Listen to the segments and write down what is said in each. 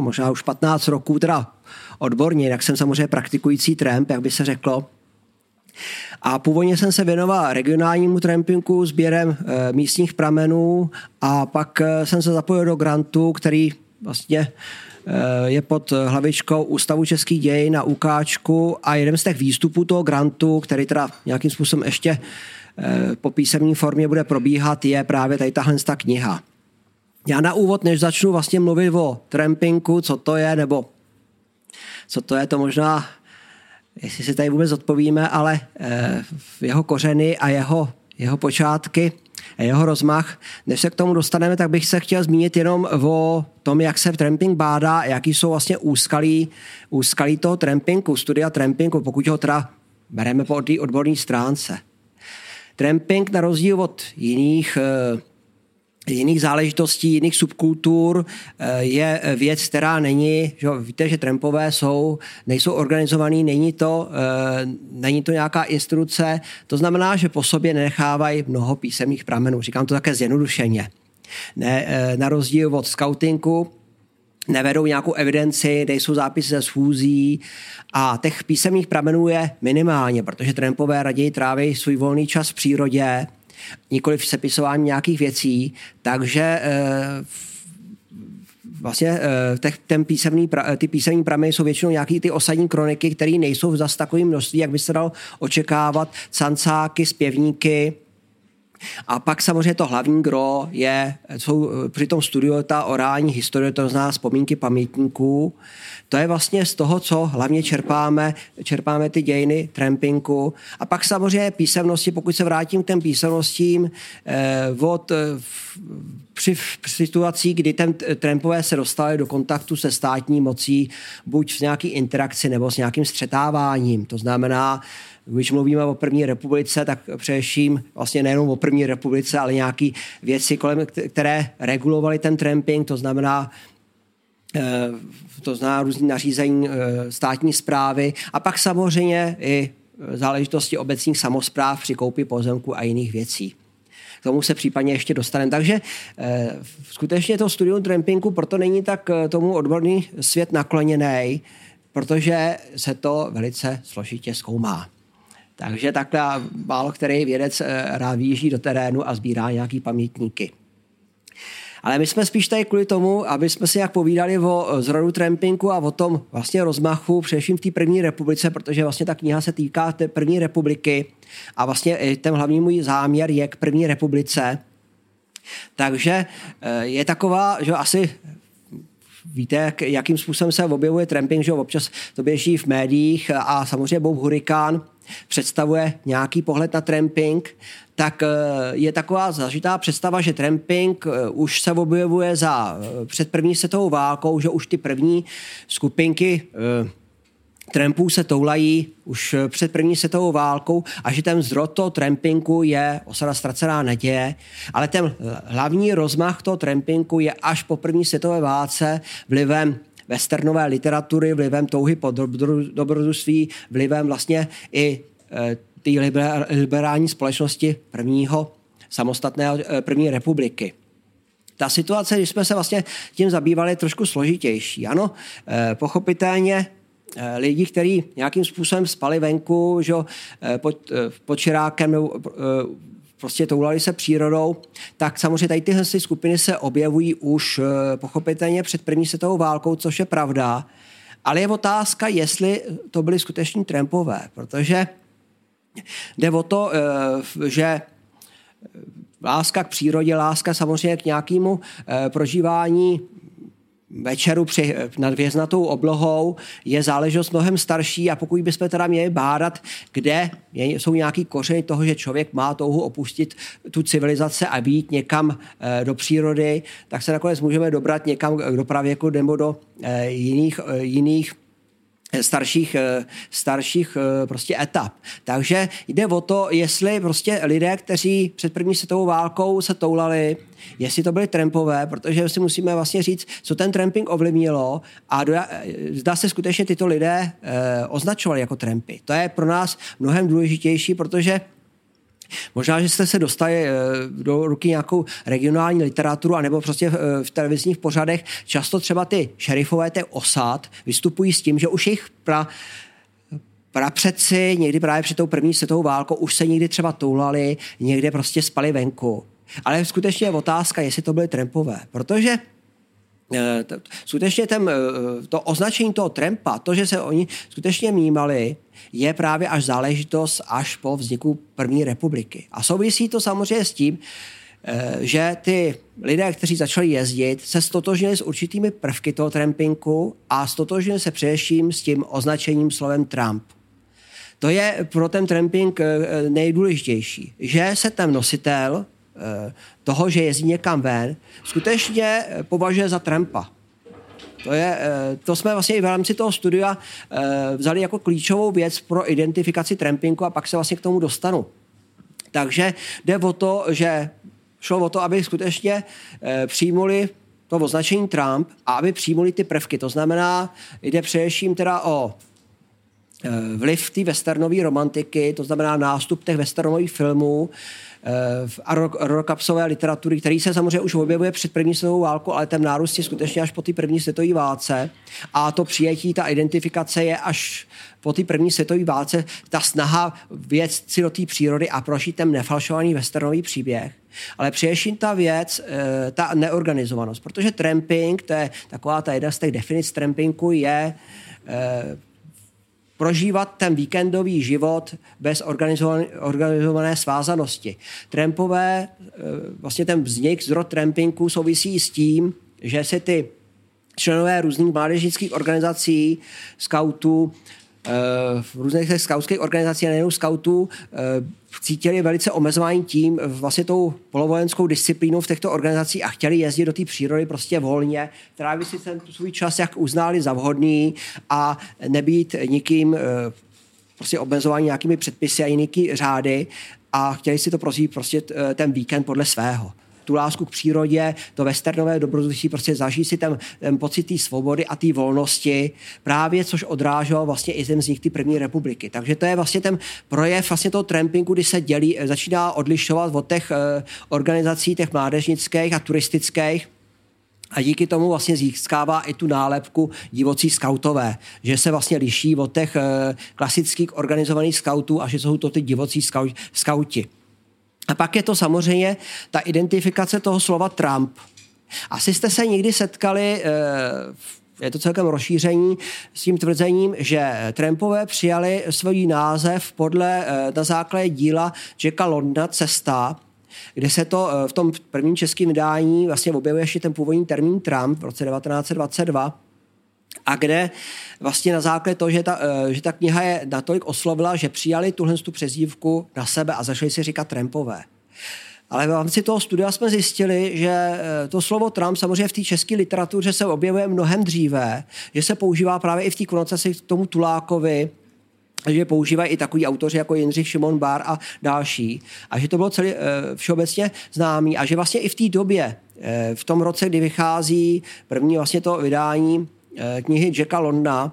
možná už 15 roků, teda odborně, jak jsem samozřejmě praktikující tramp, jak by se řeklo. A původně jsem se věnoval regionálnímu trampinku sběrem e, místních pramenů a pak e, jsem se zapojil do grantu, který vlastně e, je pod hlavičkou Ústavu českých dějin na Ukáčku a jeden z těch výstupů toho grantu, který teda nějakým způsobem ještě po písemní formě bude probíhat, je právě tady tahle ta kniha. Já na úvod, než začnu vlastně mluvit o trampinku, co to je, nebo co to je, to možná, jestli si tady vůbec odpovíme, ale eh, jeho kořeny a jeho, jeho počátky, a jeho rozmach. Než se k tomu dostaneme, tak bych se chtěl zmínit jenom o tom, jak se tramping bádá, jaký jsou vlastně úskalí, úskalí toho trampingu, studia trampingu, pokud ho teda bereme po té stránce. Tramping na rozdíl od jiných eh, jiných záležitostí, jiných subkultur eh, je věc, která není, že víte, že trampové jsou, nejsou organizovaný, není to, eh, není to nějaká instituce, to znamená, že po sobě nenechávají mnoho písemných pramenů. Říkám to také zjednodušeně. Ne, eh, na rozdíl od scoutingu, nevedou nějakou evidenci, nejsou zápisy ze schůzí a těch písemných pramenů je minimálně, protože trampové raději tráví svůj volný čas v přírodě, nikoli v sepisování nějakých věcí, takže eh, vlastně eh, ten písemný, ty písemní prameny jsou většinou nějaký ty osadní kroniky, které nejsou v zas takovým množství, jak by se dal očekávat, cancáky, zpěvníky, a pak samozřejmě to hlavní gro je, jsou při tom studiu ta orální historie, to znamená vzpomínky pamětníků. To je vlastně z toho, co hlavně čerpáme, čerpáme ty dějiny trampinku. A pak samozřejmě písemnosti, pokud se vrátím k těm písemnostím, eh, od, eh, při, při situací, kdy ten trampové se dostali do kontaktu se státní mocí, buď s nějaký interakci nebo s nějakým střetáváním. To znamená, když mluvíme o první republice, tak především vlastně nejenom o první republice, ale nějaké věci, kolem, které regulovaly ten tramping, to znamená eh, to znamená různý nařízení eh, státní zprávy a pak samozřejmě i záležitosti obecních samozpráv při koupi pozemku a jiných věcí. K tomu se případně ještě dostaneme. Takže e, skutečně to studium trampingu proto není tak tomu odborný svět nakloněný, protože se to velice složitě zkoumá. Takže takhle málo který vědec eh, rád vyjíždí do terénu a sbírá nějaký pamětníky. Ale my jsme spíš tady kvůli tomu, aby jsme si jak povídali o eh, zrodu trampinku a o tom vlastně rozmachu, především v té první republice, protože vlastně ta kniha se týká té první republiky a vlastně ten hlavní můj záměr je k první republice. Takže eh, je taková, že asi víte, jak, jakým způsobem se objevuje tramping, že občas to běží v médiích a samozřejmě Bob Hurikán představuje nějaký pohled na tramping, tak eh, je taková zažitá představa, že tramping eh, už se objevuje za eh, před první světovou válkou, že už ty první skupinky trampů se toulají už před první světovou válkou a že ten zrod toho trampinku je osada ztracená neděje, ale ten hlavní rozmach toho trampinku je až po první světové válce vlivem westernové literatury, vlivem touhy po dobrodružství, vlivem vlastně i e, té liberální společnosti prvního samostatného e, první republiky. Ta situace, když jsme se vlastně tím zabývali, je trošku složitější. Ano, e, pochopitelně lidi, kteří nějakým způsobem spali venku, že, pod, pod čirákem nebo prostě toulali se přírodou, tak samozřejmě tady tyhle skupiny se objevují už pochopitelně před první světovou válkou, což je pravda. Ale je otázka, jestli to byly skuteční trampové, protože jde o to, že láska k přírodě, láska samozřejmě k nějakému prožívání večeru při, nad věznatou oblohou je záležitost mnohem starší a pokud bychom teda měli bádat, kde je, jsou nějaký kořeny toho, že člověk má touhu opustit tu civilizaci a být někam e, do přírody, tak se nakonec můžeme dobrat někam do pravěku nebo do e, jiných, e, jiných starších, eh, starších eh, prostě etap. Takže jde o to, jestli prostě lidé, kteří před první světovou válkou se toulali, jestli to byly trampové, protože si musíme vlastně říct, co ten tramping ovlivnilo a do, eh, zda se skutečně tyto lidé označovali jako trampy. To je pro nás mnohem důležitější, protože Možná, že jste se dostali eh, do ruky nějakou regionální literaturu, anebo prostě v televizních pořadech. Často třeba ty šerifové, ty osad, vystupují s tím, že už jejich pra, prapředci někdy právě před tou první světovou válkou už se někdy třeba toulali, někde prostě spali venku. Ale skutečně je otázka, jestli to byly trampové, protože eh, skutečně ten, eh, to označení toho trampa, to, že se oni skutečně mýmali, je právě až záležitost až po vzniku první republiky. A souvisí to samozřejmě s tím, eh, že ty lidé, kteří začali jezdit, se stotožnili s určitými prvky toho trampinku a stotožnili se především s tím označením slovem Trump. To je pro ten tramping nejdůležitější, že se ten nositel Eh, toho, že jezdí někam ven, skutečně eh, považuje za trampa. To, je, eh, to jsme vlastně i v rámci toho studia vzali jako klíčovou věc pro identifikaci trampinku a pak se vlastně k tomu dostanu. Takže jde o to, že šlo o to, aby skutečně přijmuli to označení Trump a aby přijmuli ty prvky. To znamená, jde především teda o vliv té westernové romantiky, to znamená nástup těch westernových filmů, Eh, v rokapsové literatury, který se samozřejmě už objevuje před první světovou válkou, ale ten nárůst je skutečně až po té první světové válce. A to přijetí, ta identifikace je až po té první světové válce, ta snaha věc si do té přírody a prožít ten nefalšovaný westernový příběh. Ale především ta věc, eh, ta neorganizovanost, protože tramping, to je taková ta jedna z těch definic trampingu, je eh, prožívat ten víkendový život bez organizované, organizované svázanosti. Trampové, eh, vlastně ten vznik, zrod trampinku souvisí s tím, že se ty členové různých mládežnických organizací, skautů, v různých skautských organizacích nejenom skautů eh, cítili velice omezování tím, vlastně tou polovojenskou disciplínou v těchto organizacích a chtěli jezdit do té přírody prostě volně, trávit si ten svůj čas, jak uznali za vhodný a nebýt nikým eh, prostě omezování nějakými předpisy a jinými řády a chtěli si to prožít prostě eh, ten víkend podle svého tu lásku k přírodě, to westernové dobrodružství, prostě zažít si ten, ten pocit té svobody a té volnosti, právě což odráželo vlastně i z nich ty první republiky. Takže to je vlastně ten projev vlastně toho trampingu, kdy se dělí, začíná odlišovat od těch uh, organizací, těch mládežnických a turistických, a díky tomu vlastně získává i tu nálepku divocí skautové, že se vlastně liší od těch uh, klasických organizovaných skautů a že jsou to ty divocí skauti. A pak je to samozřejmě ta identifikace toho slova Trump. Asi jste se někdy setkali, eh, je to celkem rozšíření, s tím tvrzením, že Trumpové přijali svůj název podle, eh, na základě díla Jacka Londna Cesta, kde se to eh, v tom prvním českém vydání vlastně objevuje ještě ten původní termín Trump v roce 1922 a kde vlastně na základě toho, že ta, eh, že ta kniha je natolik oslovila, že přijali tuhle tu přezdívku na sebe a začali si říkat Trumpové. Ale v rámci toho studia jsme zjistili, že eh, to slovo Trump samozřejmě v té české literatuře se objevuje mnohem dříve, že se používá právě i v té konotaci k tomu Tulákovi, že používají i takový autoři jako Jindřich Šimon Bar a další. A že to bylo celý, eh, všeobecně známý a že vlastně i v té době, v tom roce, kdy vychází první vlastně to vydání knihy Jacka Londa,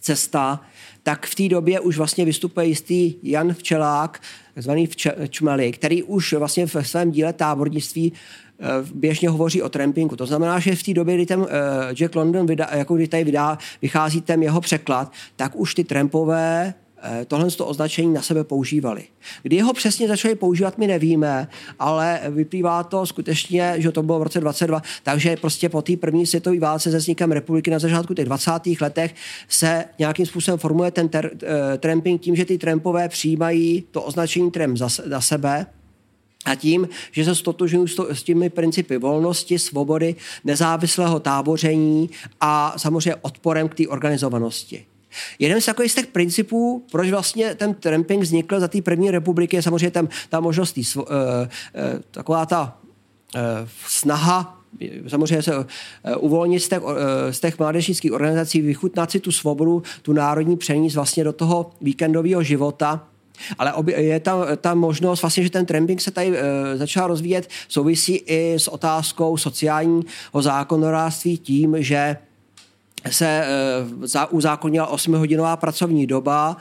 Cesta, tak v té době už vlastně vystupuje jistý Jan Včelák, zvaný Čmeli, který už vlastně v svém díle tábornictví eh, běžně hovoří o trampingu. To znamená, že v té době, kdy ten eh, Jack London vydá, jako kdy tady vydá, vychází ten jeho překlad, tak už ty trampové Eh, tohle to označení na sebe používali. Kdy ho přesně začali používat, my nevíme, ale vyplývá to skutečně, že to bylo v roce 22, takže prostě po té první světové válce se vznikem republiky na začátku těch 20. letech se nějakým způsobem formuje ten ter, uh, tramping tím, že ty trampové přijímají to označení tramp za, za sebe, a tím, že se stotožňují s těmi principy volnosti, svobody, nezávislého táboření a samozřejmě odporem k té organizovanosti. Jeden z takových z těch principů, proč vlastně ten tramping vznikl za té první republiky, je samozřejmě tam ta možnost, tý, uh, uh, taková ta uh, snaha samozřejmě se uh, uvolnit z těch, uh, z těch mládežnických organizací, vychutnat si tu svobodu, tu národní přeníst vlastně do toho víkendového života, ale je tam ta možnost, vlastně, že ten tramping se tady uh, začal rozvíjet, souvisí i s otázkou sociálního zákonodárství tím, že se uh, uzákonila 8-hodinová pracovní doba,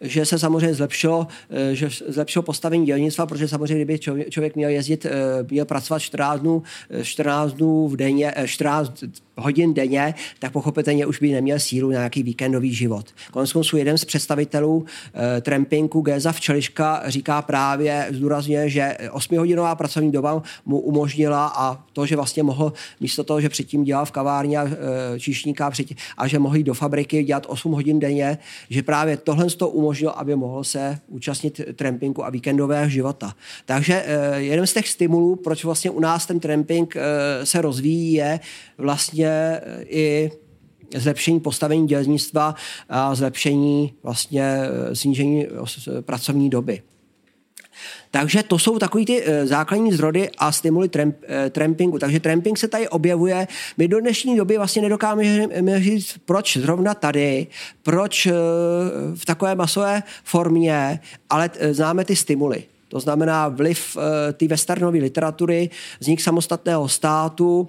že se samozřejmě zlepšilo, eh, že zlepšilo postavení dělnictva, protože samozřejmě, kdyby člověk měl jezdit, eh, měl pracovat 14 dnů, 14 dnů v denně, 14 hodin denně, tak pochopitelně už by neměl sílu na nějaký víkendový život. Konec konců jeden z představitelů e, trampinku Géza Včeliška říká právě, zdůrazňuje, že 8-hodinová pracovní doba mu umožnila a to, že vlastně mohl místo toho, že předtím dělal v kavárně e, číšníka a že mohl jít do fabriky dělat 8 hodin denně, že právě tohle to umožnilo, aby mohl se účastnit trampinku a víkendového života. Takže e, jeden z těch stimulů, proč vlastně u nás ten tramping e, se rozvíjí, je vlastně Eh, i zlepšení postavení dělnictva a zlepšení vlastně eh, snížení eh, pracovní doby. Takže to jsou takový ty základní zrody a stimuly tramp, trampingu. Takže tramping se tady objevuje. My do dnešní doby vlastně nedokážeme říct, proč zrovna tady, proč v takové masové formě, ale známe ty stimuly. To znamená vliv té westernové literatury, vznik samostatného státu,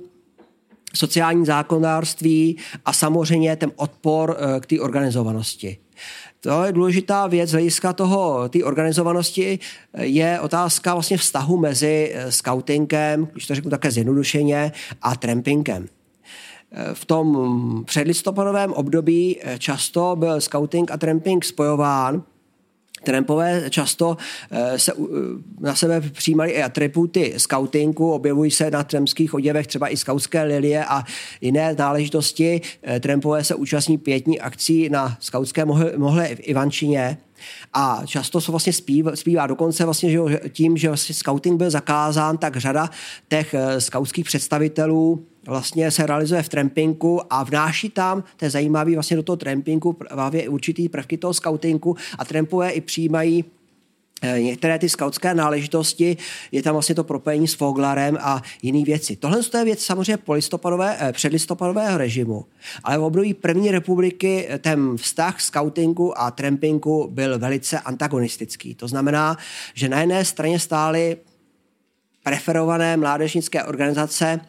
sociální zákonodárství a samozřejmě ten odpor eh, k té organizovanosti. To je důležitá věc z hlediska toho, té organizovanosti je otázka vlastně vztahu mezi eh, scoutingem, když to řeknu také zjednodušeně, a trampingem. Eh, v tom předlistopadovém období často byl scouting a tramping spojován Trampové často eh, se na sebe přijímali i atributy scoutingu, objevují se na trampských oděvech třeba i skautské lilie a jiné náležitosti. Eh, Trampové se účastní pětní akcí na skautské mohle v Ivančině. A často se vlastně zpívá, zpívá dokonce vlastně, že tím, že vlastně scouting byl zakázán, tak řada těch eh, skautských představitelů vlastně se realizuje v trampinku a vnáší tam, to je zajímavý vlastně do toho trampinku právě určitý prvky toho scoutingu a trampové i přijímají některé ty skautské náležitosti, je tam vlastně to propojení s Foglarem a jiné věci. Tohle je věc samozřejmě polistopadové, eh, předlistopadového režimu, ale v období první republiky eh, ten vztah scoutingu a trampingu byl velice antagonistický. To znamená, že na jedné straně stály preferované mládežnické organizace,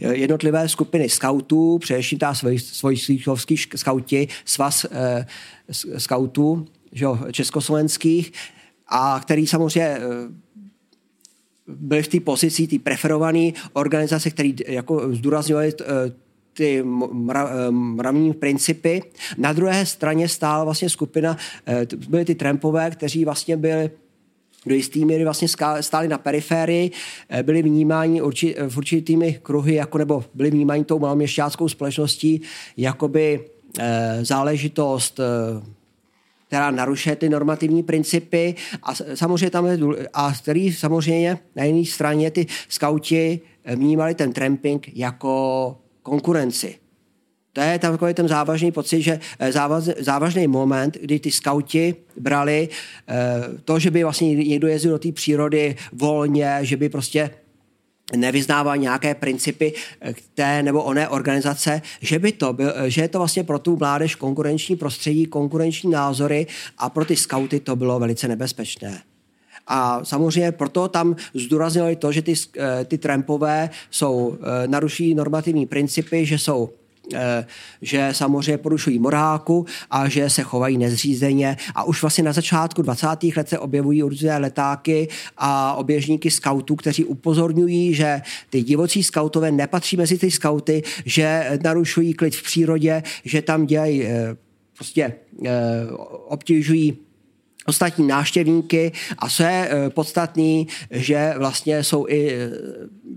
jednotlivé skupiny skautů, především ta svojslovský skauti, svaz eh, skautů československých, a který samozřejmě eh, byly v té pozici, ty preferované organizace, které jako zdůrazňovaly eh, ty mravní principy. Na druhé straně stála vlastně skupina, eh, byly ty trampové, kteří vlastně byli do jisté míry vlastně stáli na periférii, eh, byli vnímáni urči, v určitými kruhy, jako nebo byli vnímáni tou maloměšťáckou společností, jakoby záležitost která narušuje ty normativní principy a samozřejmě tam je, a který samozřejmě na jiné straně ty skauti vnímali ten tramping jako konkurenci. To je takový ten závažný pocit, že eh, závaz, závažný moment, kdy ty skauti brali eh, to, že by vlastně někdo jezdil do té přírody volně, že by prostě nevyznával nějaké principy eh, té nebo oné organizace, že by to byl, že je to vlastně pro tu mládež konkurenční prostředí, konkurenční názory a pro ty skauty to bylo velice nebezpečné. A samozřejmě proto tam zdůraznili to, že ty, ty trampové jsou, naruší normativní principy, že jsou Eh, že samozřejmě porušují morálku a že se chovají nezřízeně. A už vlastně na začátku 20. let se objevují určité letáky a oběžníky skautů, kteří upozorňují, že ty divocí skautové nepatří mezi ty skauty, že narušují klid v přírodě, že tam dělají eh, prostě eh, obtěžují ostatní náštěvníky a co je eh, podstatný, že vlastně jsou i, eh,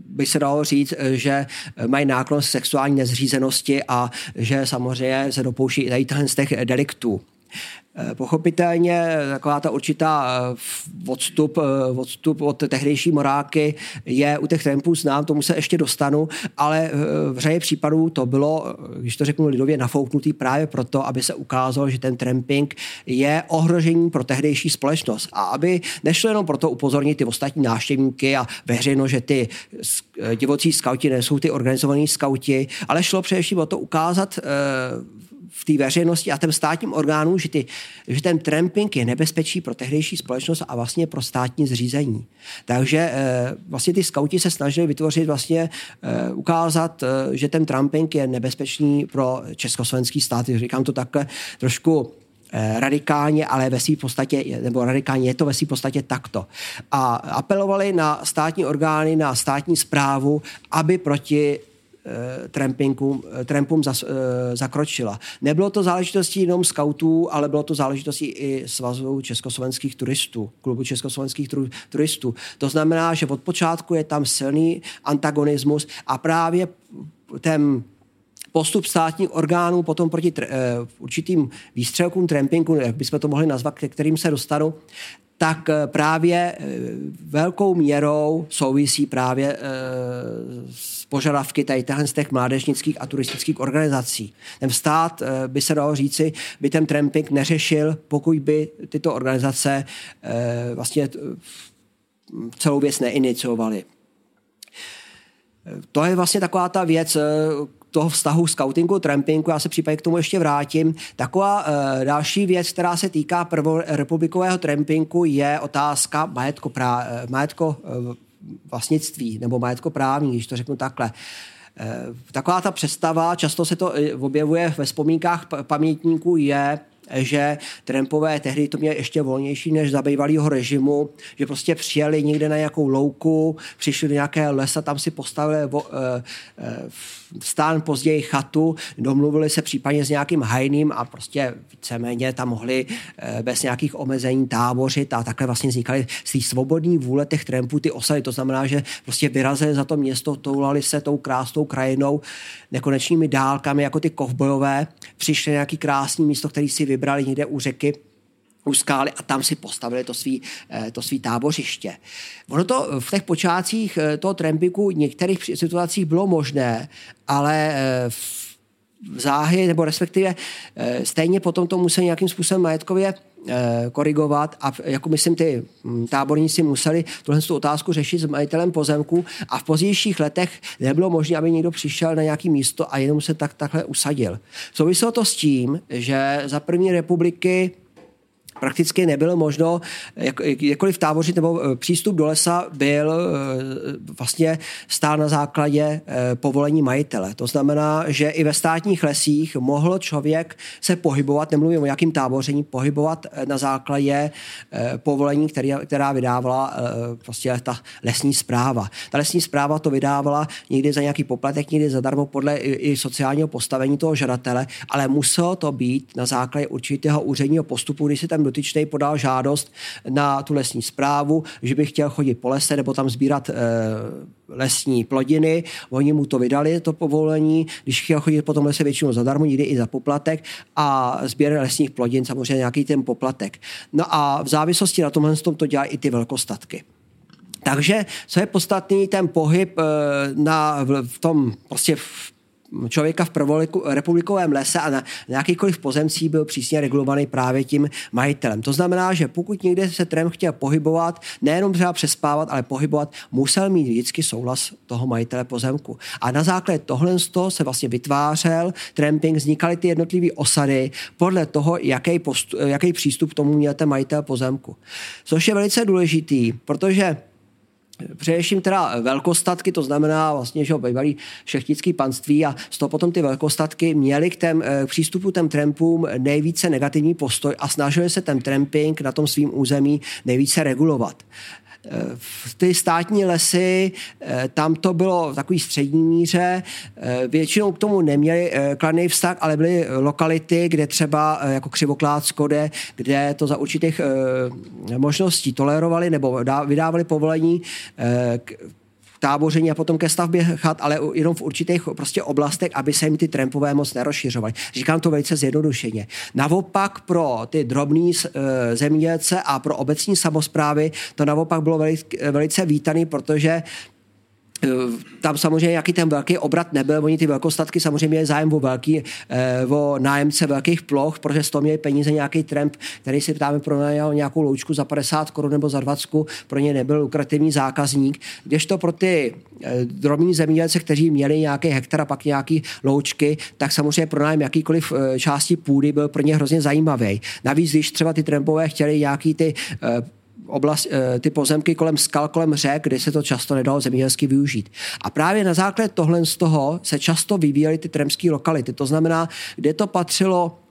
by se dalo říct, eh, že mají náklon sexuální nezřízenosti a že samozřejmě se dopouští i tady těch deliktů. Eh, pochopitelně taková ta určitá eh, odstup, eh, odstup od tehdejší moráky je u těch trampů znám, tomu se ještě dostanu, ale v řadě případů to bylo, když to řeknu lidově, nafouknutý právě proto, aby se ukázalo, že ten tramping je ohrožení pro tehdejší společnost. A aby nešlo jenom proto upozornit ty ostatní návštěvníky a veřejno, že ty divocí skauti nejsou ty organizovaní skauti, ale šlo především o to ukázat v té veřejnosti a těm státním orgánům, že, ty, že ten tramping je nebezpečí pro tehdejší společnost a vlastně pro státní zřízení. Takže eh, vlastně ty skauti se snažili vytvořit vlastně eh, ukázat, eh, že ten tramping je nebezpečný pro československý stát. Říkám to takhle trošku radikálně, ale ve své podstatě, nebo radikálně je to ve své podstatě takto. A apelovali na státní orgány, na státní zprávu, aby proti trampingům, eh, trampům zas, eh, zakročila. Nebylo to záležitostí jenom skautů, ale bylo to záležitostí i svazu československých turistů, klubu československých turistů. To znamená, že od počátku je tam silný antagonismus a právě ten postup státních orgánů potom proti tr- určitým výstřelkům trampingu, jak bychom to mohli nazvat, ke kterým se dostanu, tak právě velkou měrou souvisí právě s požadavky tady z těch mládežnických a turistických organizací. Ten stát, eh, by se dalo říci, by ten tramping neřešil, pokud by tyto organizace eh, vlastně eh, celou věc neiniciovaly. To je vlastně taková ta věc, toho vztahu scoutingu, trampingu, já se případně k tomu ještě vrátím. Taková uh, další věc, která se týká prvorepublikového trampingu, je otázka majetko, prá, majetko uh, vlastnictví nebo majetkoprávní, když to řeknu takhle. Eh, taková ta představa, často se to objevuje ve vzpomínkách pamětníků, je, že Trumpové tehdy to měli ještě volnější než za bývalého režimu, že prostě přijeli někde na nějakou louku, přišli do nějaké lesa, tam si postavili vo, e, e, stán později chatu, domluvili se případně s nějakým hajným a prostě víceméně tam mohli e, bez nějakých omezení tábořit a takhle vlastně vznikaly z té svobodní vůle těch trampů ty osady. To znamená, že prostě vyrazili za to město, toulali se tou krásnou krajinou, nekonečnými dálkami, jako ty kovbojové, přišli na nějaký krásný místo, který si vybrali někde u řeky, u skály a tam si postavili to svý, eh, to svý tábořiště. Ono to v těch počátcích eh, toho trampiku v některých situacích bylo možné, ale eh, v záhy, nebo respektive stejně potom to museli nějakým způsobem majetkově korigovat a jako myslím ty hm, táborníci museli tuhle tu otázku řešit s majitelem pozemku a v pozdějších letech nebylo možné, aby někdo přišel na nějaké místo a jenom se tak, takhle usadil. Souviselo to s tím, že za první republiky prakticky nebylo možno jak, jakkoliv tábořit nebo eh, přístup do lesa byl eh, vlastně stál na základě eh, povolení majitele. To znamená, že i ve státních lesích mohl člověk se pohybovat, nemluvím o jakým táboření, pohybovat na základě povolení, který, která vydávala prostě ta lesní zpráva. Ta lesní zpráva to vydávala někdy za nějaký poplatek, někdy zadarmo podle i sociálního postavení toho žadatele, ale muselo to být na základě určitého úředního postupu, když se tam dotyčný podal žádost na tu lesní zprávu, že by chtěl chodit po lese nebo tam sbírat e, lesní plodiny. Oni mu to vydali, to povolení, když chtěl chodit po tom lese většinou zadarmo, někdy i za poplatek a sběr lesních plodin, samozřejmě nějaký ten poplatek. No a v závislosti na tomhle tom to dělají i ty velkostatky. Takže co je podstatný, ten pohyb eh, na, v tom prostě v člověka v prvorepublikovém lese a na nějakýkoliv pozemcí byl přísně regulovaný právě tím majitelem. To znamená, že pokud někde se trem chtěl pohybovat, nejenom třeba přespávat, ale pohybovat, musel mít vždycky souhlas toho majitele pozemku. A na základě tohle z toho se vlastně vytvářel tramping, vznikaly ty jednotlivé osady podle toho, jaký, postup, jaký přístup tomu měl ten majitel pozemku. Což je velice důležitý, protože Především teda velkostatky, to znamená vlastně, že bývalý šechtický panství a z toho potom ty velkostatky měly k tém, eh, k přístupu těm trampům nejvíce negativní postoj a snažili se ten tramping na tom svým území nejvíce regulovat. V ty státní lesy, tam to bylo v takový střední míře, většinou k tomu neměli kladný vztah, ale byly lokality, kde třeba jako Křivoklát Skode, kde to za určitých možností tolerovali nebo vydávali povolení táboření a potom ke stavbě chat, ale jenom v určitých prostě oblastech, aby se jim ty trampové moc nerozšiřovaly. Říkám to velice zjednodušeně. Naopak pro ty drobní e, zemědělce a pro obecní samozprávy to naopak bylo velice, velice vítaný, protože tam samozřejmě jaký ten velký obrat nebyl, oni ty velkostatky samozřejmě měli zájem o velký, eh, o nájemce velkých ploch, protože z toho měli peníze nějaký tramp, který si tam pronajal nějakou loučku za 50 korun nebo za 20, pro ně nebyl lukrativní zákazník, to pro ty eh, drobní zemědělce, kteří měli nějaký hektar a pak nějaký loučky, tak samozřejmě pro nájem jakýkoliv části půdy byl pro ně hrozně zajímavý. Navíc, když třeba ty trampové chtěli nějaký ty oblast, eh, ty pozemky kolem skal, kolem řek, kde se to často nedalo zemědělsky využít. A právě na základě tohle z toho se často vyvíjely ty tremské lokality. To znamená, kde to patřilo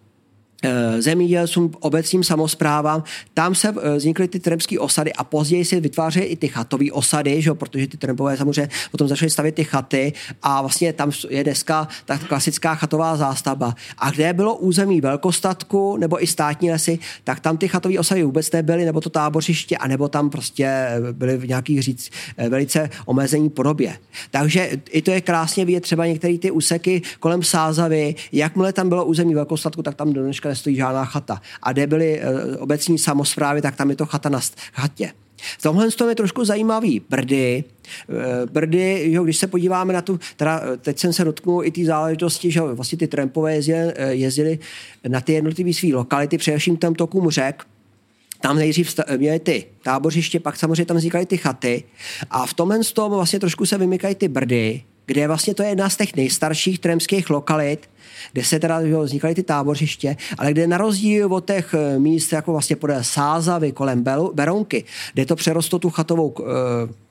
zemědělcům, obecním samozprávám. Tam se eh, vznikly ty trempské osady a později se vytvářejí i ty chatové osady, že? protože ty trempové samozřejmě potom začaly stavět ty chaty a vlastně tam je dneska ta klasická chatová zástavba. A kde bylo území velkostatku nebo i státní lesy, tak tam ty chatové osady vůbec nebyly, nebo to tábořiště, anebo tam prostě byly v nějakých říct eh, velice omezení podobě. Takže i to je krásně vidět třeba některé ty úseky kolem Sázavy, jakmile tam bylo území velkostatku, tak tam do dneška nestojí žádná chata. A kde byly eh, obecní samozprávy, tak tam je to chata na chatě. V tomhle je trošku zajímavý. Brdy, eh, Brdy, jo, když se podíváme na tu, teda eh, teď jsem se dotknul i té záležitosti, že vlastně ty trampové jezdili, jezdili na ty jednotlivé své lokality, především tam tokům řek, tam nejdřív měli ty tábořiště, pak samozřejmě tam vznikaly ty chaty a v tomhle toho vlastně trošku se vymykají ty brdy, kde vlastně to je jedna z těch nejstarších tremských lokalit, kde se teda vznikaly ty tábořiště, ale kde na rozdíl od těch eh, míst, jako vlastně podle Sázavy kolem Berounky, kde to přerostlo tu chatovou eh,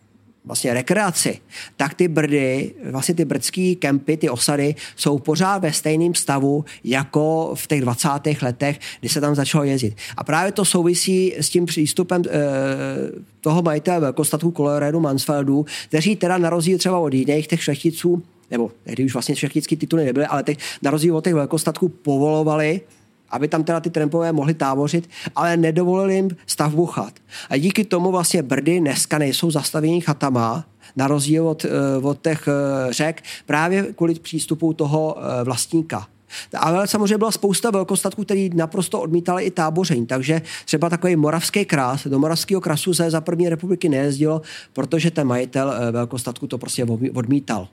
vlastně rekreaci, tak ty brdy, vlastně ty brdský kempy, ty osady jsou pořád ve stejném stavu jako v těch 20. letech, kdy se tam začalo jezdit. A právě to souvisí s tím přístupem e, toho majitele velkostatku Colorado Mansfeldu, kteří teda na rozdíl třeba od jiných těch šlechticů nebo tehdy už vlastně šlechtický tituly nebyly, ale teď na rozdíl od těch velkostatků povolovali aby tam teda ty trampové mohli tábořit, ale nedovolili jim stavbu chat. A díky tomu vlastně Brdy dneska nejsou zastavění chatama, na rozdíl od, eh, od těch eh, řek, právě kvůli přístupu toho eh, vlastníka. Ale samozřejmě byla spousta velkostatků, který naprosto odmítali i táboření. Takže třeba takový moravský krás, do moravského krasu se za první republiky nejezdilo, protože ten majitel velkostatku to prostě odmítal.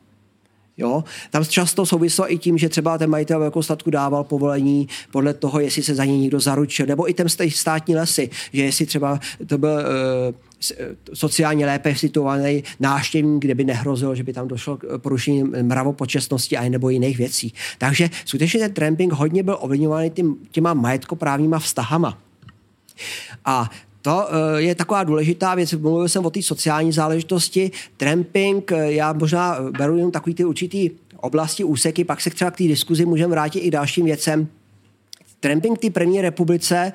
Jo? Tam často souvislo i tím, že třeba ten majitel velkostatku dával povolení podle toho, jestli se za něj někdo zaručil, nebo i ten státní lesy, že jestli třeba to byl uh, sociálně lépe situovaný náštěvník, kde by nehrozilo, že by tam došlo k porušení mravopočestnosti a nebo jiných věcí. Takže skutečně ten tramping hodně byl ovlivňovaný tím, těma majetkoprávníma vztahama. A to eh, je taková důležitá věc. Mluvil jsem o té sociální záležitosti. Tramping, já možná beru jenom takový ty určitý oblasti, úseky, pak se třeba k té diskuzi můžeme vrátit i dalším věcem. Tramping té první republice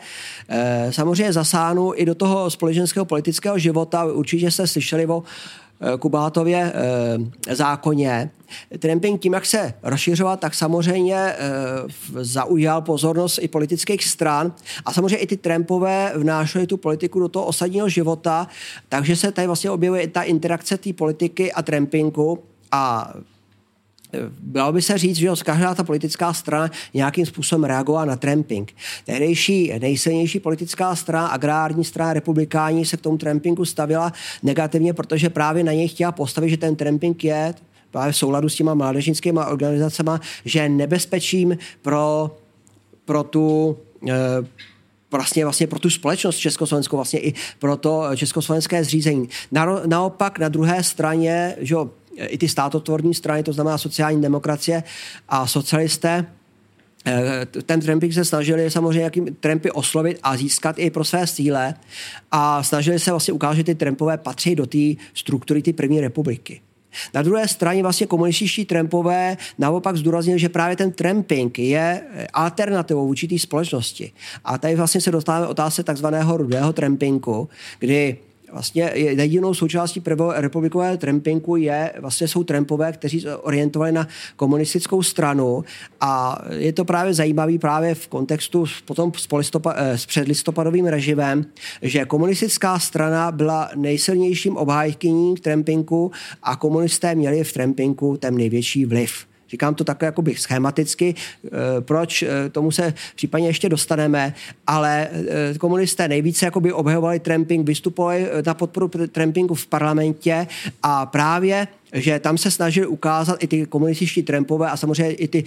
eh, samozřejmě zasáhnu i do toho společenského politického života. Určitě jste slyšeli o Kubátově eh, zákoně. Tramping tím, jak se rozšiřoval, tak samozřejmě eh, zaujal pozornost i politických stran a samozřejmě i ty Trumpové vnášely tu politiku do toho osadního života, takže se tady vlastně objevuje i ta interakce té politiky a trampingu a Dalo by se říct, že každá ta politická strana nějakým způsobem reagovala na tramping. Tehdejší nejsilnější politická strana, agrární strana, republikáni se k tomu trampingu stavila negativně, protože právě na něj chtěla postavit, že ten tramping je právě v souladu s těma mládežnickými organizacemi, že je nebezpečím pro, pro tu e, vlastně, vlastně pro tu společnost československou, vlastně i pro to československé zřízení. Na, naopak na druhé straně, že i ty státotvorní strany, to znamená sociální demokracie a socialisté, eh, ten Trumping se snažili samozřejmě jakým Trumpy oslovit a získat i pro své síle a snažili se vlastně ukázat, že ty Trumpové patří do té struktury ty první republiky. Na druhé straně vlastně komunističtí Trumpové naopak zdůraznili, že právě ten tramping je alternativou vůči té společnosti. A tady vlastně se dostáváme otázce takzvaného rudého trampingu, kdy vlastně jedinou součástí republikové trampinku je, vlastně jsou trampové, kteří se orientovali na komunistickou stranu a je to právě zajímavý právě v kontextu potom s, polistopad, eh, s předlistopadovým režimem, že komunistická strana byla nejsilnějším obhájkyním trampinku a komunisté měli v trampinku ten největší vliv. Říkám to takhle jakoby schematicky, eh, proč eh, tomu se případně ještě dostaneme, ale eh, komunisté nejvíce jakoby obhajovali tramping, vystupovali na podporu trampingu v parlamentě a právě že tam se snažili ukázat i ty komunističtí trampové a samozřejmě i ty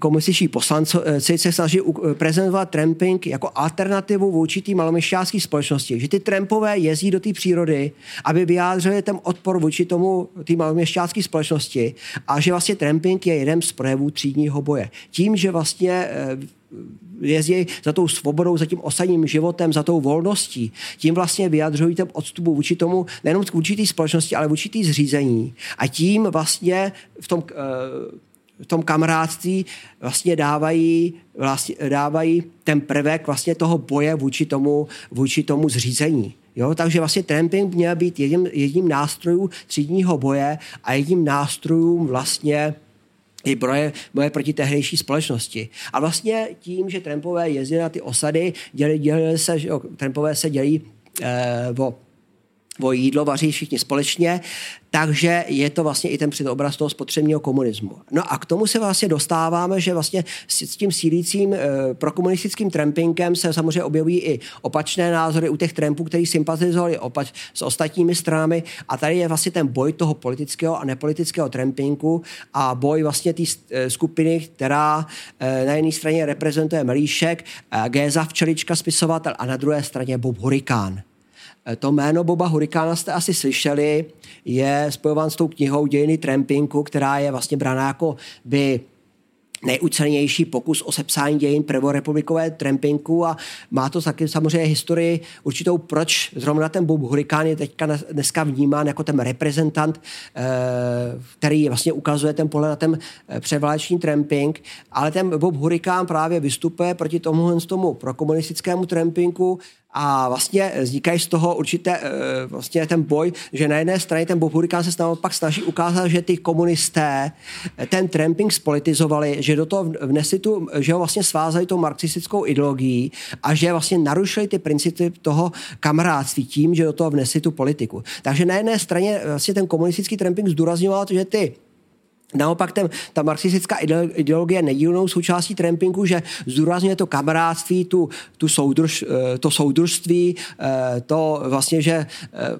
komunističtí poslanci se snaží prezentovat tramping jako alternativu vůči té maloměšťácké společnosti. Že ty trampové jezdí do té přírody, aby vyjádřili ten odpor vůči tomu té maloměšťácké společnosti a že vlastně tramping je jeden z projevů třídního boje. Tím, že vlastně eh, jezdí za tou svobodou, za tím osadním životem, za tou volností, tím vlastně vyjadřují ten odstupu vůči tomu, nejenom k určitý společnosti, ale vůči té zřízení. A tím vlastně v tom v tom kamarádství vlastně dávají, vlastně dávají ten prvek vlastně toho boje vůči tomu, vůči tomu zřízení. Jo, takže vlastně tramping měl být jedním, jedním nástrojů třídního boje a jedním nástrojům vlastně i boje, boje proti tehdejší společnosti. A vlastně tím, že trampové jezdili na ty osady, děli, děli se, že, trampové se dělí eh, o o jídlo vaří všichni společně, takže je to vlastně i ten předobraz toho spotřebního komunismu. No a k tomu se vlastně dostáváme, že vlastně s tím sílícím e, prokomunistickým trampinkem se samozřejmě objevují i opačné názory u těch trampů, kteří sympatizovali opač, s ostatními stranami a tady je vlastně ten boj toho politického a nepolitického trampinku a boj vlastně té e, skupiny, která e, na jedné straně reprezentuje Melíšek, e, Géza Včelička, spisovatel a na druhé straně Bob Hurikán. Eh, to jméno Boba Hurikána jste asi slyšeli, je spojován s tou knihou Dějiny trampinku, která je vlastně brána jako by nejucelenější pokus o sepsání dějin prvorepublikové trampinku a má to taky samozřejmě historii určitou, proč zrovna ten Bob Hurikán je teďka dneska vnímán jako ten reprezentant, eh, který vlastně ukazuje ten pohled na ten eh, převláční tramping, ale ten Bob Hurikán právě vystupuje proti tomu, tomu prokomunistickému trampinku a vlastně vznikají z toho určité eh, vlastně ten boj, že na jedné straně ten Bob Hurikán se pak snaží ukázat, že ty komunisté ten tramping spolitizovali, že do toho vnesli tu, že ho vlastně svázali tou marxistickou ideologií a že vlastně narušili ty principy toho kamarádství tím, že do toho vnesli tu politiku. Takže na jedné straně vlastně ten komunistický tramping zdůrazňoval, že ty Naopak ten, ta marxistická ideologie nedílnou součástí trampingu, že zdůrazňuje to kamarádství, tu, tu soudruž, eh, to soudružství, eh, to vlastně, že eh,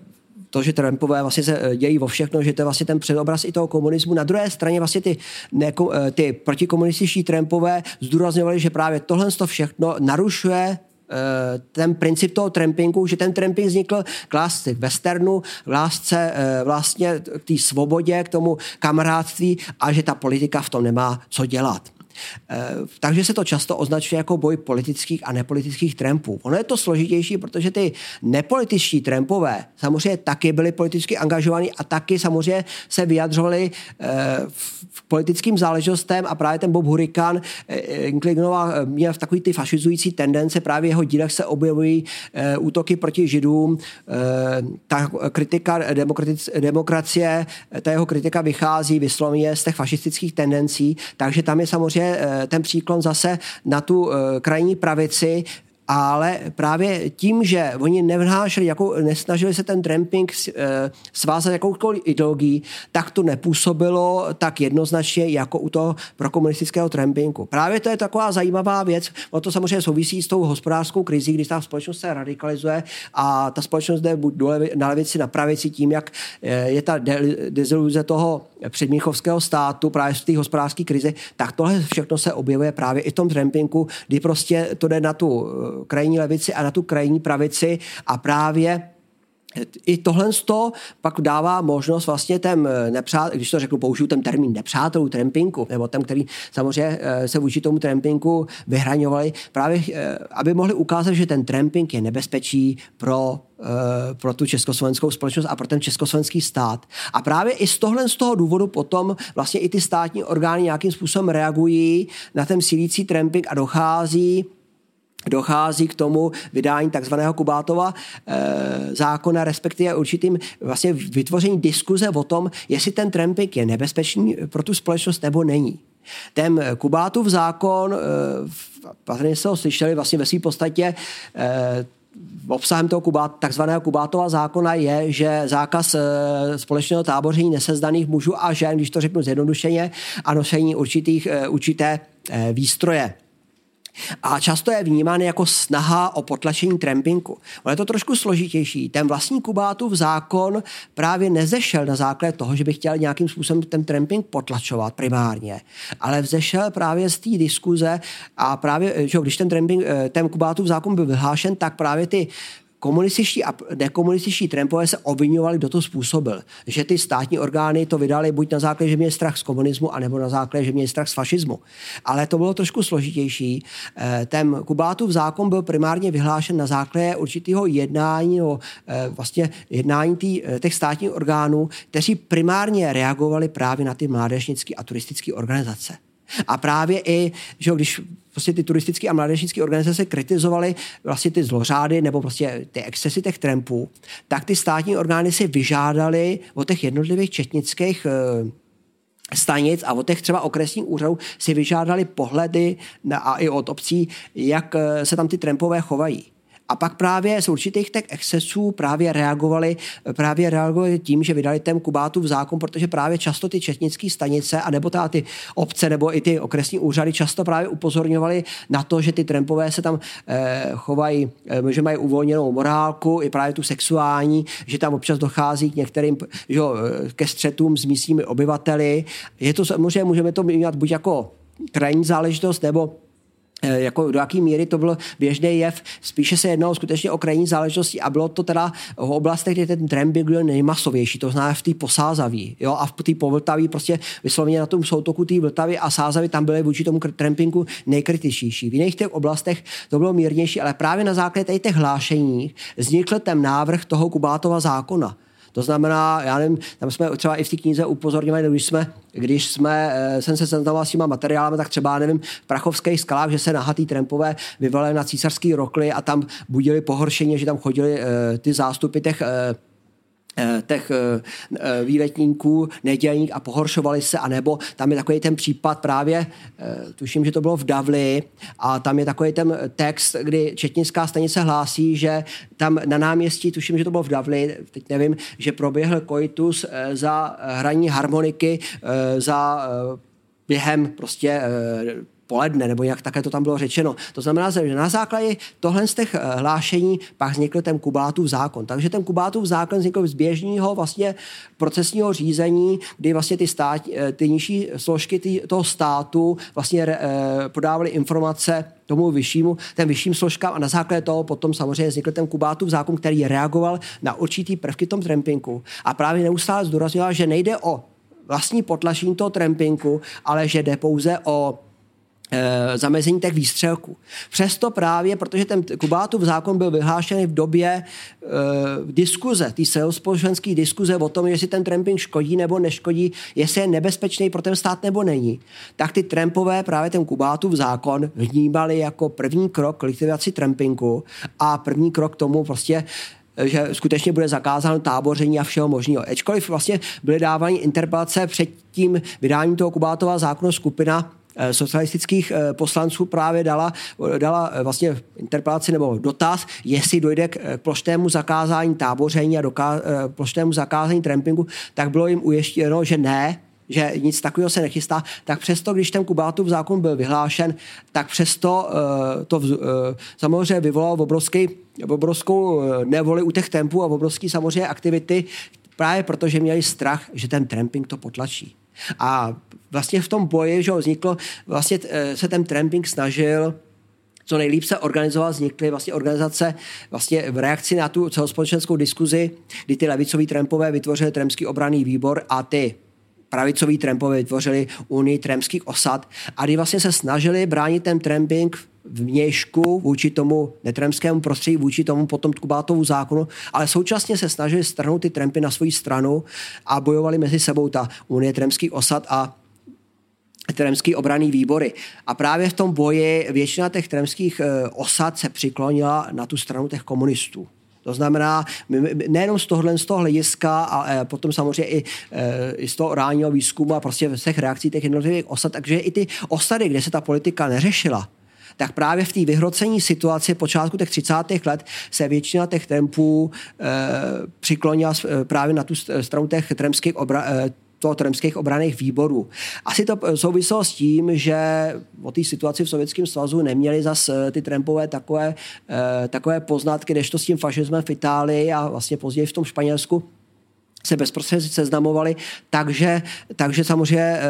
to, že Trumpové vlastně se dějí vo všechno, že to je vlastně ten předobraz i toho komunismu. Na druhé straně vlastně ty, ne, ty protikomunističní Trumpové zdůrazňovali, že právě tohle to všechno narušuje ten princip toho trampingu, že ten tramping vznikl k lásce westernu, k lásce eh, vlastně k té svobodě, k tomu kamarádství a že ta politika v tom nemá co dělat. Eh, takže se to často označuje jako boj politických a nepolitických trampů. Ono je to složitější, protože ty nepolitičtí trampové samozřejmě taky byli politicky angažovaní a taky samozřejmě se vyjadřovali eh, v politickým záležitostem a právě ten Bob Hurikán eh, inklinoval, měl v takový ty fašizující tendence, právě jeho dílech se objevují útoky proti židům, ta kritika demokracie, ta jeho kritika vychází vysloveně z těch fašistických tendencí, takže tam je samozřejmě ten příklon zase na tu eh, krajní pravici, ale právě tím, že oni nevnášeli, jako, nesnažili se ten tramping eh, svázat jakoukoliv ideologií, tak to nepůsobilo tak jednoznačně jako u toho prokomunistického trampingu. Právě to je taková zajímavá věc, o to samozřejmě souvisí s tou hospodářskou krizí, kdy ta společnost se radikalizuje a ta společnost jde buď na levici, na pravici tím, jak eh, je ta deziluze toho předmíchovského státu právě z té hospodářské krize, tak tohle všechno se objevuje právě i v tom trampinku, kdy prostě to jde na tu eh, krajní levici a na tu krajní pravici a právě i tohle to pak dává možnost vlastně těm nepřátel, když to řeknu, použiju ten termín nepřátelů trampinku, nebo těm, který samozřejmě eh, se vůči tomu trampinku vyhraňovali, právě eh, aby mohli ukázat, že ten tramping je nebezpečí pro eh, pro tu československou společnost a pro ten československý stát. A právě i z tohle z toho důvodu potom vlastně i ty státní orgány nějakým způsobem reagují na ten sílící tramping a dochází dochází k tomu vydání takzvaného Kubátova e, zákona, respektive určitým vlastně vytvoření diskuze o tom, jestli ten tramping je nebezpečný pro tu společnost nebo není. Ten Kubátův zákon, patrně jste ho slyšeli vlastně ve své podstatě, e, obsahem toho kubát, takzvaného Kubátova zákona je, že zákaz společného táboření nesezdaných mužů a žen, když to řeknu zjednodušeně, a nošení určitých, určité výstroje. A často je vnímán jako snaha o potlačení trampinku. Ale je to trošku složitější. Ten vlastní Kubátův zákon právě nezešel na základě toho, že by chtěl nějakým způsobem ten tramping potlačovat primárně, ale vzešel právě z té diskuze a právě, že když ten, tramping, eh, ten Kubátův zákon byl vyhlášen, tak právě ty komunističtí a dekomunističtí trampové se obvinovali, kdo to způsobil. Že ty státní orgány to vydali buď na základě, že měli strach z komunismu, anebo na základě, že měli strach z fašismu. Ale to bylo trošku složitější. Eh, ten Kubátův zákon byl primárně vyhlášen na základě určitého jednání, o, eh, vlastně jednání tý, eh, těch státních orgánů, kteří primárně reagovali právě na ty mládežnické a turistické organizace. A právě i, že když prostě ty turistické a mládežnické organizace kritizovaly vlastně ty zlořády nebo prostě ty excesy těch trampů, tak ty státní orgány si vyžádali od těch jednotlivých četnických eh, stanic a od těch třeba okresních úřadů si vyžádali pohledy na, a i od obcí, jak eh, se tam ty trampové chovají. A pak právě z určitých těch excesů právě reagovali, právě reagovali tím, že vydali ten Kubátův zákon, protože právě často ty četnické stanice, a nebo ty obce, nebo i ty okresní úřady často právě upozorňovali na to, že ty trampové se tam eh, chovají, eh, že mají uvolněnou morálku, i právě tu sexuální, že tam občas dochází k některým že, eh, ke střetům s místními obyvateli. Je to samozřejmě, můžeme to mít buď jako krajní záležitost, nebo jako do jaký míry to byl běžný jev. Spíše se jednalo skutečně o krajní záležitosti a bylo to teda v oblastech, kde ten tramping byl nejmasovější, to znamená v té posázaví. Jo? A v té povltaví prostě vysloveně na tom soutoku té Vltavy a Sázavy tam byly vůči tomu trampingu nejkritičnější. V jiných těch oblastech to bylo mírnější, ale právě na základě těch hlášení vznikl ten návrh toho Kubátova zákona to znamená, já nevím, tam jsme třeba i v té knize upozorňovali, když jsme, když jsme, eh, jsem se seznamoval s těma materiálami, tak třeba, nevím, v Prachovských skalách, že se nahatý trampové vyvalili na císařský rokly a tam budili pohoršení, že tam chodili uh, ty zástupy těch Eh, těch eh, eh, výletníků nedělník a pohoršovali se, anebo tam je takový ten případ právě, tuším, že to bylo v Davli a tam je takový ten text, kdy Četnická stanice hlásí, že tam na náměstí, tuším, že to bylo v Davli, teď nevím, že proběhl koitus za hraní harmoniky za během prostě poledne, nebo jak také to tam bylo řečeno. To znamená, že na základě tohle z těch eh, hlášení pak vznikl ten Kubátův zákon. Takže ten Kubátův zákon vznikl z běžného vlastně procesního řízení, kdy vlastně ty, stát, eh, ty nižší složky tý, toho státu vlastně eh, podávaly informace tomu vyššímu, ten vyšším složkám a na základě toho potom samozřejmě vznikl ten Kubátův zákon, který reagoval na určitý prvky tom trampinku a právě neustále zdůraznila, že nejde o vlastní potlačení toho trampinku, ale že jde pouze o zamezení těch výstřelků. Přesto právě, protože ten Kubátův zákon byl vyhlášený v době e, diskuze, té celospolečenské diskuze o tom, jestli ten tramping škodí nebo neškodí, jestli je nebezpečný pro ten stát nebo není, tak ty trampové právě ten Kubátův zákon vnímali jako první krok k likvidaci trampingu a první krok k tomu prostě že skutečně bude zakázáno táboření a všeho možného. Ačkoliv vlastně byly dávány interpelace před tím vydáním toho Kubátova zákonu skupina Eh, socialistických eh, poslanců právě dala, dala eh, vlastně interpelaci nebo dotaz, jestli dojde k plošnému zakázání táboření a doká, plošnému zakázání trampingu, tak bylo jim ujištěno, že ne, že nic takového se nechystá, tak přesto, když ten Kubátův zákon byl vyhlášen, tak přesto uh, to uh, samozřejmě vyvolalo obrovský, obrovskou nevoli u těch tempů a obrovský samozřejmě aktivity, právě protože měli strach, že ten tramping to potlačí. A vlastně v tom boji, že vzniklo, vlastně eh, se ten tramping snažil co nejlíp se organizoval, vznikly vlastně organizace vlastně v reakci na tu celospolečenskou diskuzi, kdy ty levicoví trampové vytvořili Tremský obranný výbor a ty pravicoví trampové vytvořili Unii tremských osad a kdy vlastně se snažili bránit ten tramping vnějšku vůči tomu netremskému prostředí, vůči tomu potom Kubátovu zákonu, ale současně se snažili strhnout ty trampy na svoji stranu a bojovali mezi sebou ta Unie tremských osad a tremský obraný výbory. A právě v tom boji většina těch tremských osad se přiklonila na tu stranu těch komunistů. To znamená, nejenom z tohohle z toho hlediska, a potom samozřejmě i, i z toho orálního výzkumu a prostě těch reakcí těch jednotlivých osad, takže i ty osady, kde se ta politika neřešila, tak právě v té vyhrocení situace počátku těch 30. let se většina těch tempů e, přiklonila právě na tu stranu těch tremských obra, e, toho tremských obraných výborů. Asi to souviselo s tím, že o té situaci v Sovětském svazu neměli zas eh, ty Trumpové takové, takové poznatky, než to s tím fašismem v Itálii a vlastně později v tom Španělsku se bezprostředně seznamovali, takže, takže samozřejmě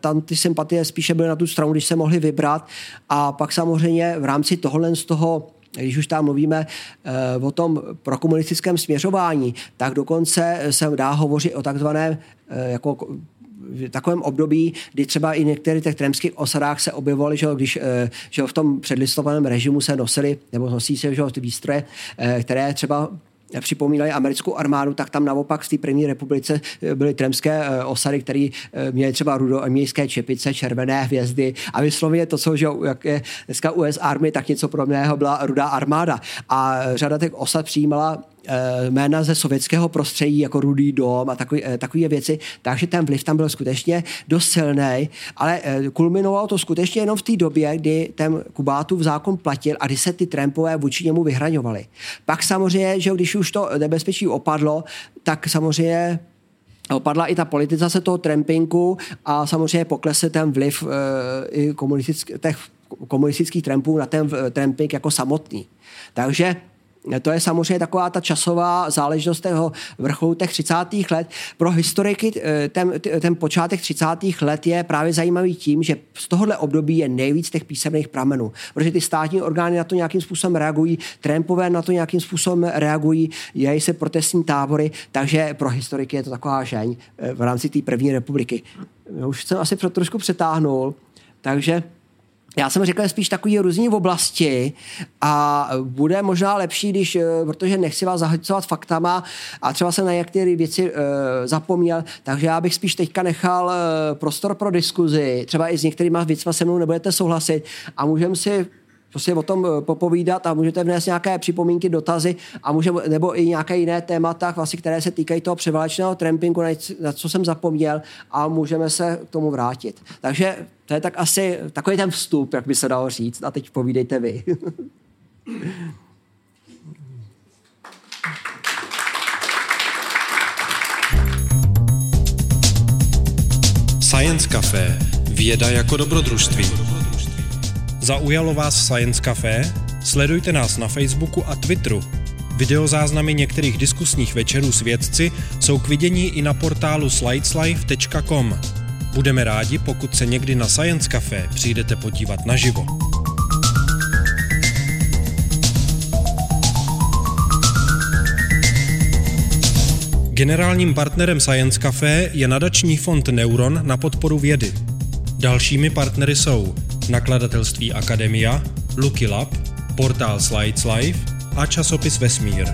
tam ty sympatie spíše byly na tu stranu, když se mohli vybrat a pak samozřejmě v rámci tohohle z toho když už tam mluvíme e, o tom prokomunistickém směřování, tak dokonce se dá hovořit o takzvaném e, jako v takovém období, kdy třeba i některé těch tremských osadách se objevovaly, že, když že v tom předlistopadovém režimu se nosili, nebo nosí se že, ty výstroje, které třeba připomínali americkou armádu, tak tam naopak v té první republice eh, byly tremské eh, osady, které eh, měly třeba rudomějské čepice, červené hvězdy a vyslovně to, co že, jak je dneska US Army, tak něco podobného byla rudá armáda. A řada těch osad přijímala jména ze sovětského prostředí, jako Rudý dom a takové, eh, takové věci, takže ten vliv tam byl skutečně dost silný, ale eh, kulminovalo to skutečně jenom v té době, kdy ten Kubátův zákon platil a kdy se ty Trumpové vůči němu vyhraňovali. Pak samozřejmě, že když už to nebezpečí opadlo, tak samozřejmě Opadla i ta politizace toho trampingu a samozřejmě poklesl ten vliv i komunistických, těch komunistických trampů na ten tramping jako samotný. Takže to je samozřejmě taková ta časová záležitost toho vrcholu těch 30. let. Pro historiky eh, ten, ten počátek 30. let je právě zajímavý tím, že z tohohle období je nejvíc těch písemných pramenů, protože ty státní orgány na to nějakým způsobem reagují, Trumpové na to nějakým způsobem reagují, dějí se protestní tábory, takže pro historiky je to taková žeň eh, v rámci té první republiky. Už jsem asi trošku přetáhnul, takže já jsem řekl spíš takový různý oblasti a bude možná lepší, když, eh, protože nechci vás zahlcovat faktama a třeba jsem na některé věci uh, zapomněl, takže já bych spíš teďka nechal uh, prostor pro diskuzi, třeba i s některýma věcmi se mnou nebudete souhlasit a můžeme si prostě o tom eh, popovídat a můžete vnést nějaké připomínky, dotazy a můžeme, nebo i nějaké jiné témata, vlastně, které se týkají toho převálečného trampingu, na co jsem zapomněl a můžeme se k tomu vrátit. Takže to je tak asi takový ten vstup, jak by se dalo říct. A teď povídejte vy. Science Café. Věda jako dobrodružství. Zaujalo vás Science Café? Sledujte nás na Facebooku a Twitteru. Videozáznamy některých diskusních večerů s vědci jsou k vidění i na portálu slideslife.com. Budeme rádi, pokud se někdy na Science Café přijdete podívat naživo. Generálním partnerem Science Café je nadační fond Neuron na podporu vědy. Dalšími partnery jsou nakladatelství Akademia, Lucky Lab, portál Slides Life a časopis Vesmír.